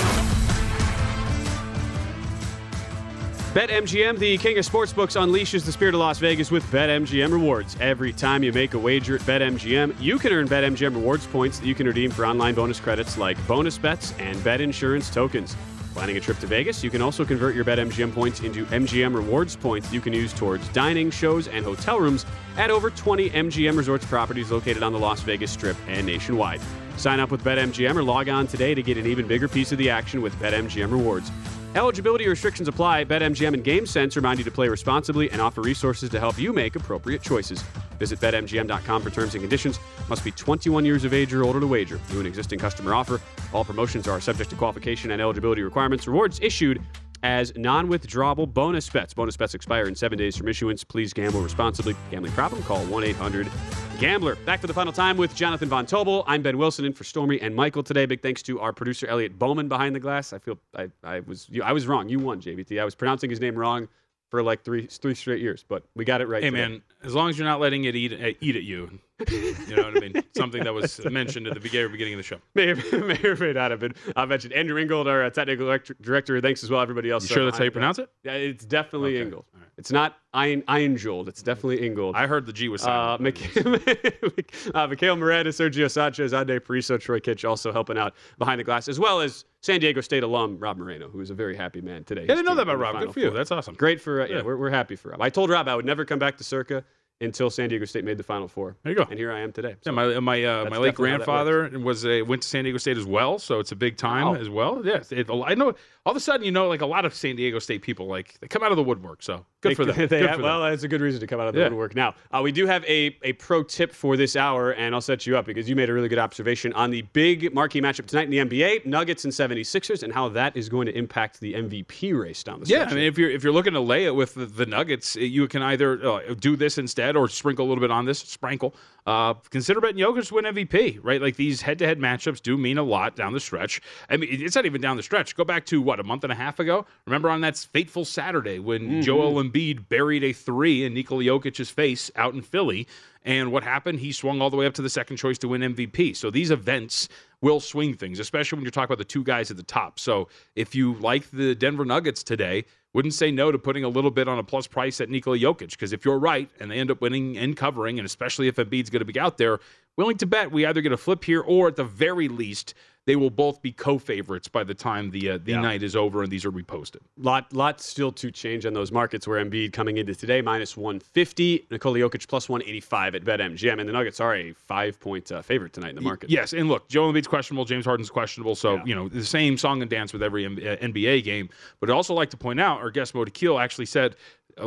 BetMGM, the king of sportsbooks, unleashes the spirit of Las Vegas with BetMGM rewards. Every time you make a wager at BetMGM, you can earn BetMGM rewards points that you can redeem for online bonus credits like bonus bets and bet insurance tokens. Planning a trip to Vegas, you can also convert your BetMGM points into MGM rewards points you can use towards dining, shows, and hotel rooms at over 20 MGM Resorts properties located on the Las Vegas Strip and nationwide. Sign up with BetMGM or log on today to get an even bigger piece of the action with BetMGM rewards. Eligibility restrictions apply. BetMGM and GameSense remind you to play responsibly and offer resources to help you make appropriate choices. Visit BetMGM.com for terms and conditions. Must be 21 years of age or older to wager. New and existing customer offer. All promotions are subject to qualification and eligibility requirements. Rewards issued as non-withdrawable bonus bets. Bonus bets expire in seven days from issuance. Please gamble responsibly. Gambling problem? Call 1-800-GAMBLER. Back for the final time with Jonathan Von Tobel. I'm Ben Wilson in for Stormy and Michael today. Big thanks to our producer Elliot Bowman behind the glass. I feel I, I was you, I was wrong. You won, JVT. I was pronouncing his name wrong for like three three straight years, but we got it right. Hey today. man, as long as you're not letting it eat eat at you, you know what I mean. Something that was mentioned at the beginning beginning of the show. <laughs> may, may or may not have been. I mentioned Andrew Ingold, our uh, technical director. Thanks as well, everybody else. You sure uh, that's how you pronounce it? Yeah, it's definitely Okay. Ingold. It's not Ein Einjold. It's definitely Ingold. I heard the G was Uh, silent. <laughs> Mik- uh, Mikhail Morena, Sergio Sanchez, Ade Pariso, Troy Kitch also helping out behind the glass, as well as San Diego State alum Rob Moreno, who is a very happy man today. Yeah, I didn't know that about Rob. Good for you. Four. That's awesome. Great for, uh, yeah, Yeah. we're, we're happy for Rob. I told Rob I would never come back to Circa until San Diego State made the Final Four. There you go. And here I am today. Yeah, my my uh, my late how that grandfather was a, went to San Diego State as well, so it's a big time Wow. as well. Yes, it, I know. All of a sudden, you know, like a lot of San Diego State people, like they come out of the woodwork. So good They- for them. <laughs> they Good have- for well, them. that's a good reason to come out of the Yeah. woodwork. Now, uh, we do have a, a pro tip for this hour, and I'll set you up because you made a really good observation on the big marquee matchup tonight in the NBA Nuggets and 76ers, and how that is going to impact the MVP race down the stretch. Yeah. I mean, if you're if you're looking to lay it with the, the Nuggets, you can either uh, do this instead or sprinkle a little bit on this. Sprinkle. Uh, consider betting Jokic to win MVP, right? Like these head-to-head matchups do mean a lot down the stretch. I mean, it's not even down the stretch. Go back to what a month and a half ago. Remember on that fateful Saturday when Joel Embiid buried a three in Nikola Jokic's face out in Philly, and what happened? He swung all the way up to the second choice to win MVP. So these events will swing things, especially when you're talking about the two guys at the top. So if you like the Denver Nuggets today, wouldn't say no to putting a little bit on a plus price at Nikola Jokic because if you're right and they end up winning and covering, and especially if Embiid's going to be out there, willing to bet we either get a flip here or at the very least they will both be co-favorites by the time the uh, the Yeah. night is over and these are reposted. lot, lot still to change on those markets where Embiid coming into today minus 150, Nikola Jokic plus 185 at BetMGM, and the Nuggets are a five point uh, favorite tonight in the market. Yes, and look, Joel Embiid's questionable, James Harden's questionable, so Yeah. you know the same song and dance with every M- uh, NBA game. But I'd also like to point out, our guest Mo Dakhil actually said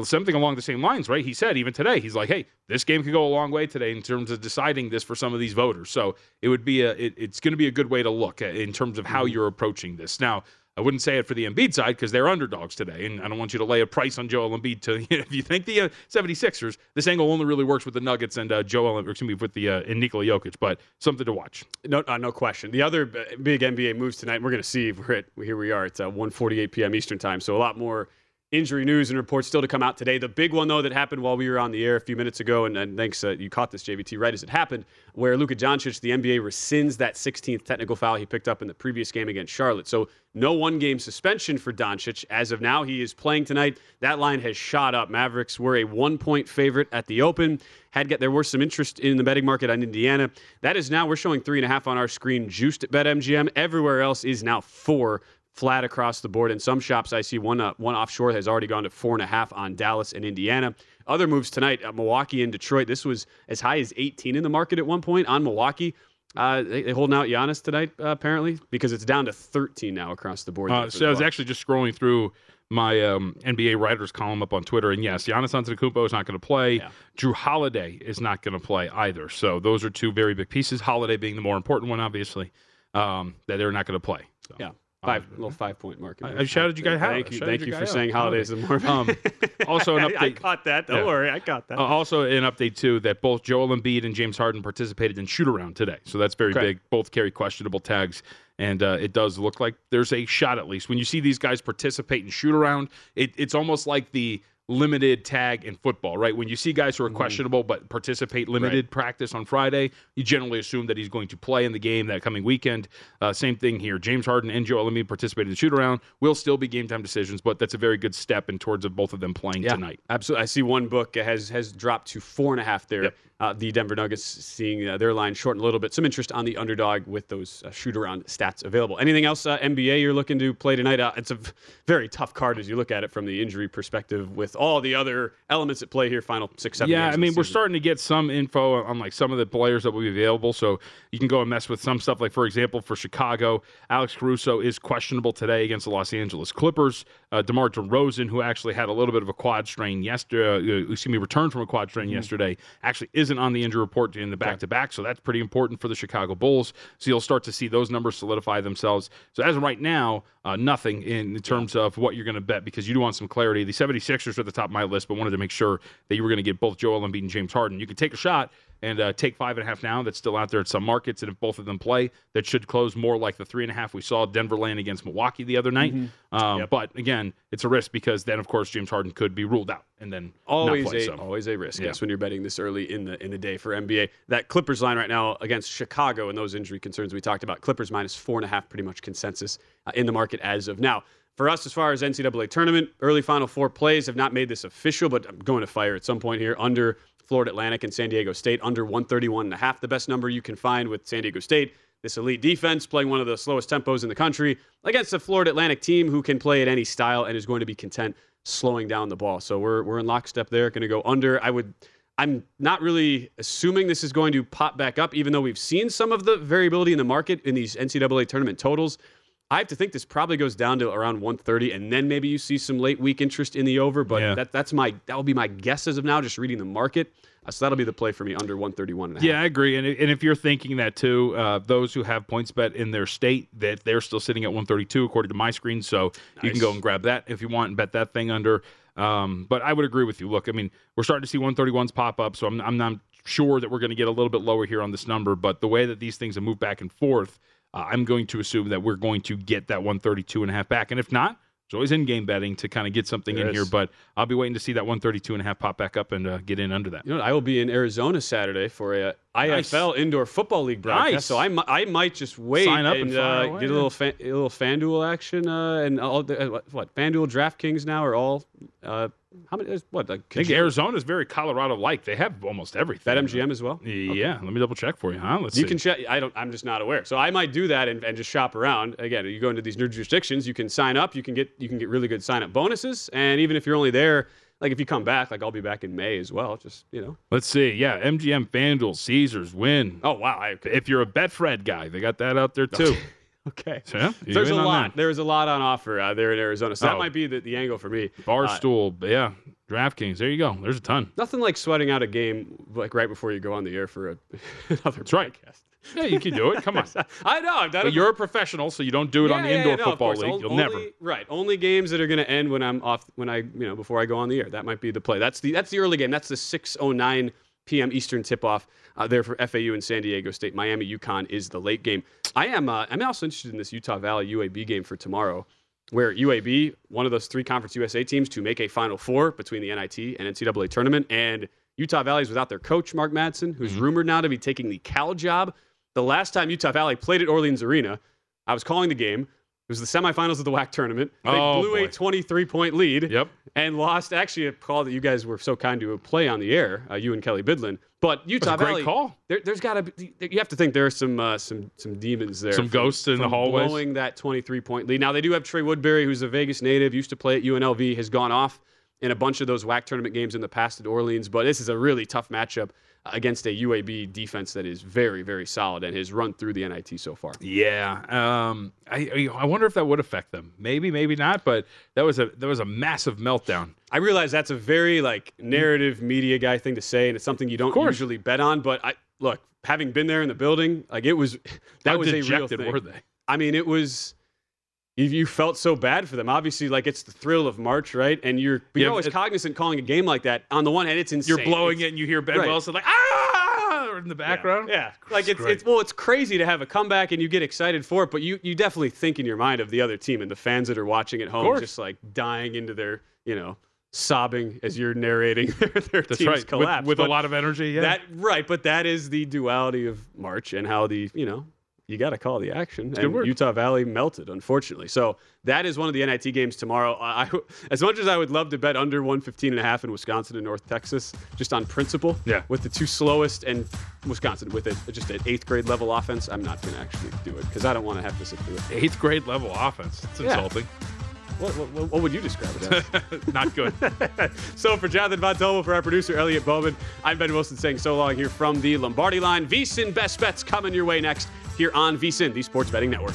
something along the same lines, right? He said even today, he's like, "Hey, this game could go a long way today in terms of deciding this for some of these voters." So it would be a, it, it's going to be a good way to look at, in terms of how you're approaching this. Now, I wouldn't say it for the Embiid side because they're underdogs today, and I don't want you to lay a price on Joel Embiid. To <laughs> if you think the uh, 76ers, this angle only really works with the Nuggets and uh, Joel, or excuse me, with the uh, and Nikola Jokic, but something to watch. No, uh, no question. The other big NBA moves tonight, we're going to see. We're at, here we are. It's uh, 1:48 p.m. Eastern time, so a lot more injury news and reports still to come out today. The big one though that happened while we were on the air a few minutes ago, and, and thanks uh, you caught this JVT right as it happened, where Luka Doncic, the NBA rescinds that 16th technical foul he picked up in the previous game against Charlotte. So no one game suspension for Doncic as of now. He is playing tonight. That line has shot up. Mavericks were a one point favorite at the Open. Had get there was some interest in the betting market on Indiana. That is now we're showing three and a half on our screen, juiced at BetMGM. Everywhere else is now four flat across the board. In some shops, I see one uh, one offshore has already gone to four and a half on Dallas and Indiana. Other moves tonight, uh, Milwaukee and Detroit. This was as high as 18 in the market at one point on Milwaukee. Uh, they, they holding out Giannis tonight, uh, apparently, because it's down to 13 now across the board. Uh, so I was actually just scrolling through my um, NBA writers column up on Twitter, and yes, Giannis Antetokounmpo is not going to play. Yeah. Jrue Holiday is not going to play either. So those are two very big pieces. Holiday being the more important one, obviously, um, that they're not going to play. So. yeah. Five little five point market. I- I shouted you guys out. Thank you, thank you for out. saying holidays. The more Um, <laughs> also an update. I caught that. Don't Yeah. worry, I caught that. Uh, also, an update too that both Joel Embiid and James Harden participated in shoot around today, so that's very Okay. big. Both carry questionable tags, and uh, it does look like there's a shot at least when you see these guys participate in shoot around. It, it's almost like the limited tag in football, right? When you see guys who are questionable but participate limited practice on Friday, you generally assume that he's going to play in the game that coming weekend. Uh, same thing here. James Harden and Joel Embiid participated in the shoot around. Will still be game time decisions, but that's a very good step in towards of both of them playing Yeah, tonight. Absolutely. I see one book has has dropped to four and a half there. Yep. Uh, the Denver Nuggets seeing uh, their line shorten a little bit. Some interest on the underdog with those uh, shoot around stats available. Anything else, uh, NBA, you're looking to play tonight? Uh, it's a very tough card as you look at it from the injury perspective with all the other elements at play here, final six, seven Yeah, I mean, we're season. starting to get some info on like some of the players that will be available. So you can go and mess with some stuff. Like, for example, for Chicago, Alex Caruso is questionable today against the Los Angeles Clippers. Uh, DeMar DeRozan, who actually had a little bit of a quad strain yesterday, uh, excuse me, returned from a quad strain yesterday, actually isn't on the injury report in the back to back. So that's pretty important for the Chicago Bulls. So you'll start to see those numbers solidify themselves. So as of right now, uh, nothing in, in terms of what you're going to bet because you do want some clarity. The 76ers are at the top of my list, but wanted to make sure that you were going to get both Joel Embiid and James Harden. You can take a shot and uh, take five and a half now. That's still out there at some markets, and if both of them play, that should close more like the three and a half we saw Denver land against Milwaukee the other night. Um, But again, it's a risk because then, of course, James Harden could be ruled out and then always play, a so. always a risk. Yeah. Yes, when you're betting this early in the in the day for NBA. That Clippers line right now against Chicago and those injury concerns we talked about. Clippers minus four and a half, pretty much consensus uh, in the market as of now. For us, as far as NCAA tournament, early Final Four plays have not made this official, but I'm going to fire at some point here under Florida Atlantic and San Diego State under 131 and a half, the best number you can find with San Diego State. This elite defense playing one of the slowest tempos in the country against a Florida Atlantic team who can play at any style and is going to be content slowing down the ball. So we're we're in lockstep there. Going to go under. I would. I'm not really assuming this is going to pop back up, even though we've seen some of the variability in the market in these NCAA tournament totals. I have to think this probably goes down to around 130, and then maybe you see some late week interest in the over. But Yeah. that that's my that will be my guess as of now, just reading the market. Uh, so that'll be the play for me under 131 and a half. Yeah, I agree. And, and if you're thinking that too, uh, those who have PointsBet in their state, that they're still sitting at 132 according to my screen. So you can go and grab that if you want and bet that thing under. Um, but I would agree with you. Look, I mean, we're starting to see 131s pop up, so I'm, I'm not sure that we're going to get a little bit lower here on this number. But the way that these things have moved back and forth, uh, I'm going to assume that we're going to get that 132 and a half back. And if not, it's always in-game betting to kind of get something There in here. But I'll be waiting to see that 132 and a half pop back up and uh, get in under that. You know, what? I will be in Arizona Saturday for a uh, IFL Indoor Football League broadcast. Nice. So I, I might just wait Sign up and, and uh, away, get a little fan, a little FanDuel action uh, and all the, uh, what, what FanDuel DraftKings now are all uh, how many there's what like I think Arizona is very Colorado-like. They have almost everything. BetMGM as well. Yeah, let me double check for you. Huh? Let's see. you see. can check. I don't. I'm just not aware. So I might do that and, and just shop around. Again, you go into these new jurisdictions. You can sign up. You can get you can get really good sign up bonuses. And even if you're only there, like if you come back, like I'll be back in May as well. Just you know. Let's see. Yeah, MGM, FanDuel, Caesars, Wynn. Oh wow. I, If you're a Betfred guy, they got that out there too. <laughs> <laughs> okay. So, yeah, There's a lot. that. There's a lot on offer uh, there in Arizona. So that Oh. might be the, the angle for me. Uh, Barstool, yeah, DraftKings. There you go. There's a ton. nothing like sweating out a game like right before you go on the air for a, <laughs> another That's right. Yeah, you can do it. Come on. <laughs> I know. I've done But it. you're a professional, so you don't do it on the yeah, indoor yeah, no, football league. You'll only, never. Right. Only games that are going to end when I'm off when I you know before I go on the air. That might be the play. That's the that's the early game. That's the 6:09 p.m. Eastern tip off uh, there for FAU and San Diego State. Miami UConn is the late game. I am uh, I'm also interested in this Utah Valley UAB game for tomorrow. Where UAB, one of those three Conference USA teams to make a Final Four between the NIT and NCAA tournament, and Utah Valley is without their coach Mark Madsen, who's Mm-hmm. rumored now to be taking the Cal job. The last time Utah Valley played at Orleans Arena, I was calling the game. It was the semifinals of the WAC tournament. They Oh, blew a 23 point lead Yep. and lost. Actually, a call that you guys were so kind to play on the air, uh, you and Kelly Bidlin. But Utah a great Valley, call. There, there's got to be. You have to think there are some uh, some some demons there, Some from- ghosts in the hallways. blowing that 23 point lead. Now they do have Trey Woodbury, who's a Vegas native, used to play at UNLV, has gone off in a bunch of those WAC tournament games in the past at Orleans. But this is a really tough matchup against a UAB defense that is very very solid and has run through the NIT so far. Yeah. Um. I I wonder if that would affect them. Maybe, maybe not. But that was a that was a massive meltdown. I realize that's a very like narrative media guy thing to say, and it's something you don't usually bet on. But I look, having been there in the building, like it was <laughs> that How was a real thing. were they? I mean, it was. You, you felt so bad for them. Obviously, like it's the thrill of March, right? And you're, but Yeah, you're always it- cognizant calling a game like that. On the one hand, it's insane. You're blowing It's- it, and you hear Ben Right. Wilson like ah in the background. Yeah, like it's, it's well, it's crazy to have a comeback and you get excited for it, but you you definitely think in your mind of the other team and the fans that are watching at home, just like dying into their you know sobbing as you're narrating <laughs> their, their That's team's right. Collapse with a lot of energy. Yeah. That right, but that is the duality of March and how the you know you got to call the action. and. Utah Valley melted, unfortunately. So that is one of the NIT games tomorrow. I, as much as I would love to bet under 115 and a half in Wisconsin and North Texas, just on principle, Yeah. with the two slowest and Wisconsin with a, just an eighth grade level offense, I'm not going to actually do it because I don't want to have to sit through it. Eighth grade level offense. That's Yeah. What, what, what would you describe it as? <laughs> Not good. so for Jonathan Von Tobel, for our producer Elliot Bowman, I'm Ben Wilson saying so long here from the Lombardi line. VSIN best bets coming your way next here on VSIN, the Sports Betting Network.